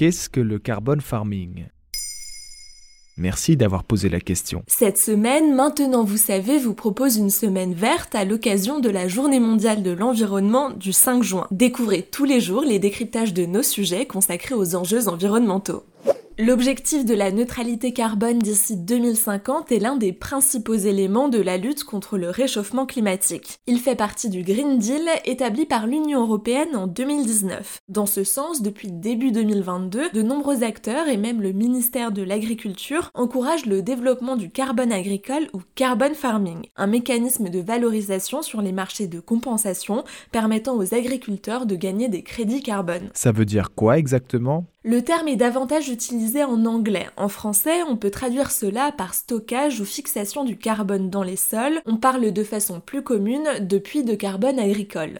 Qu'est-ce que le carbone farming? Merci d'avoir posé la question. Cette semaine, Maintenant vous savez, vous propose une semaine verte à l'occasion de la Journée mondiale de l'environnement du 5 juin. Découvrez tous les jours les décryptages de nos sujets consacrés aux enjeux environnementaux. L'objectif de la neutralité carbone d'ici 2050 est l'un des principaux éléments de la lutte contre le réchauffement climatique. Il fait partie du Green Deal établi par l'Union européenne en 2019. Dans ce sens, depuis début 2022, de nombreux acteurs et même le ministère de l'Agriculture encouragent le développement du carbone agricole ou carbon farming, un mécanisme de valorisation sur les marchés de compensation permettant aux agriculteurs de gagner des crédits carbone. Ça veut dire quoi exactement? Le terme est davantage utilisé en anglais. En français, on peut traduire cela par stockage ou fixation du carbone dans les sols. On parle de façon plus commune de puits de carbone agricole.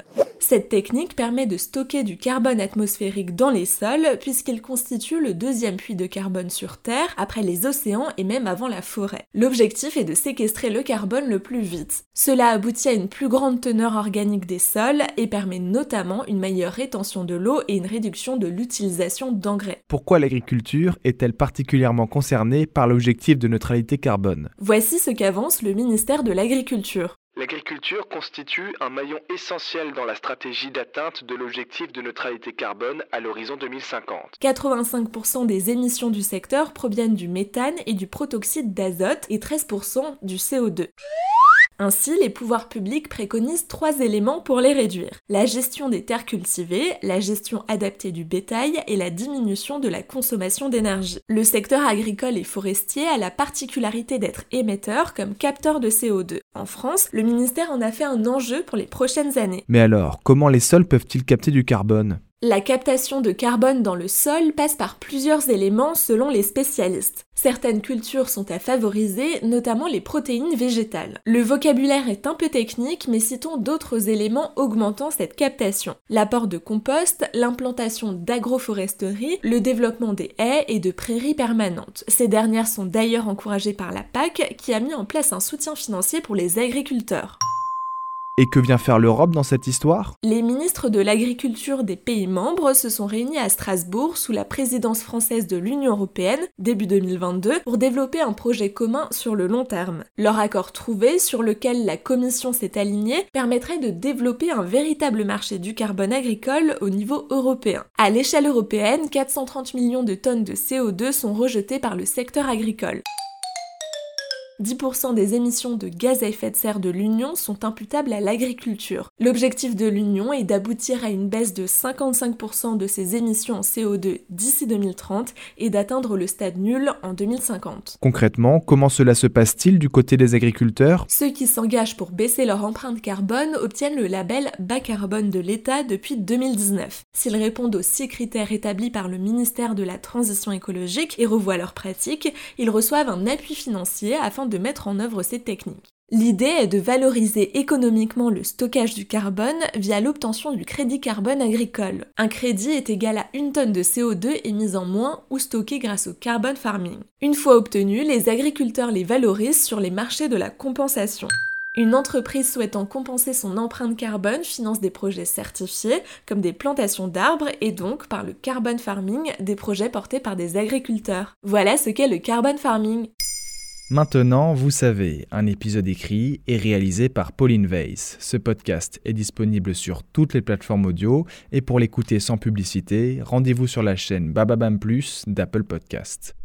Cette technique permet de stocker du carbone atmosphérique dans les sols puisqu'il constitue le deuxième puits de carbone sur Terre après les océans et même avant la forêt. L'objectif est de séquestrer le carbone le plus vite. Cela aboutit à une plus grande teneur organique des sols et permet notamment une meilleure rétention de l'eau et une réduction de l'utilisation d'engrais. Pourquoi l'agriculture est-elle particulièrement concernée par l'objectif de neutralité carbone? Voici ce qu'avance le ministère de l'Agriculture. L'agriculture constitue un maillon essentiel dans la stratégie d'atteinte de l'objectif de neutralité carbone à l'horizon 2050. 85% des émissions du secteur proviennent du méthane et du protoxyde d'azote et 13% du CO2. Ainsi, les pouvoirs publics préconisent trois éléments pour les réduire. La gestion des terres cultivées, la gestion adaptée du bétail et la diminution de la consommation d'énergie. Le secteur agricole et forestier a la particularité d'être émetteur comme capteur de CO2. En France, le ministère en a fait un enjeu pour les prochaines années. Mais alors, comment les sols peuvent-ils capter du carbone? La captation de carbone dans le sol passe par plusieurs éléments selon les spécialistes. Certaines cultures sont à favoriser, notamment les protéines végétales. Le vocabulaire est un peu technique, mais citons d'autres éléments augmentant cette captation. L'apport de compost, l'implantation d'agroforesterie, le développement des haies et de prairies permanentes. Ces dernières sont d'ailleurs encouragées par la PAC qui a mis en place un soutien financier pour les agriculteurs. Et que vient faire l'Europe dans cette histoire? Les ministres de l'agriculture des pays membres se sont réunis à Strasbourg sous la présidence française de l'Union européenne début 2022 pour développer un projet commun sur le long terme. Leur accord trouvé, sur lequel la Commission s'est alignée, permettrait de développer un véritable marché du carbone agricole au niveau européen. À l'échelle européenne, 430 millions de tonnes de CO2 sont rejetées par le secteur agricole. 10% des émissions de gaz à effet de serre de l'Union sont imputables à l'agriculture. L'objectif de l'Union est d'aboutir à une baisse de 55% de ces émissions en CO2 d'ici 2030 et d'atteindre le stade nul en 2050. Concrètement, comment cela se passe-t-il du côté des agriculteurs? Ceux qui s'engagent pour baisser leur empreinte carbone obtiennent le label bas carbone de l'État depuis 2019. S'ils répondent aux six critères établis par le ministère de la Transition écologique et revoient leurs pratiques, ils reçoivent un appui financier afin de mettre en œuvre ces techniques. L'idée est de valoriser économiquement le stockage du carbone via l'obtention du crédit carbone agricole. Un crédit est égal à une tonne de CO2 émise en moins ou stocké grâce au carbone farming. Une fois obtenu, les agriculteurs les valorisent sur les marchés de la compensation. Une entreprise souhaitant compenser son empreinte carbone finance des projets certifiés, comme des plantations d'arbres et donc, par le carbone farming, des projets portés par des agriculteurs. Voilà ce qu'est le carbone farming. Maintenant, vous savez, un épisode écrit et réalisé par Pauline Weiss. Ce podcast est disponible sur toutes les plateformes audio et pour l'écouter sans publicité, rendez-vous sur la chaîne Bababam Plus d'Apple Podcast.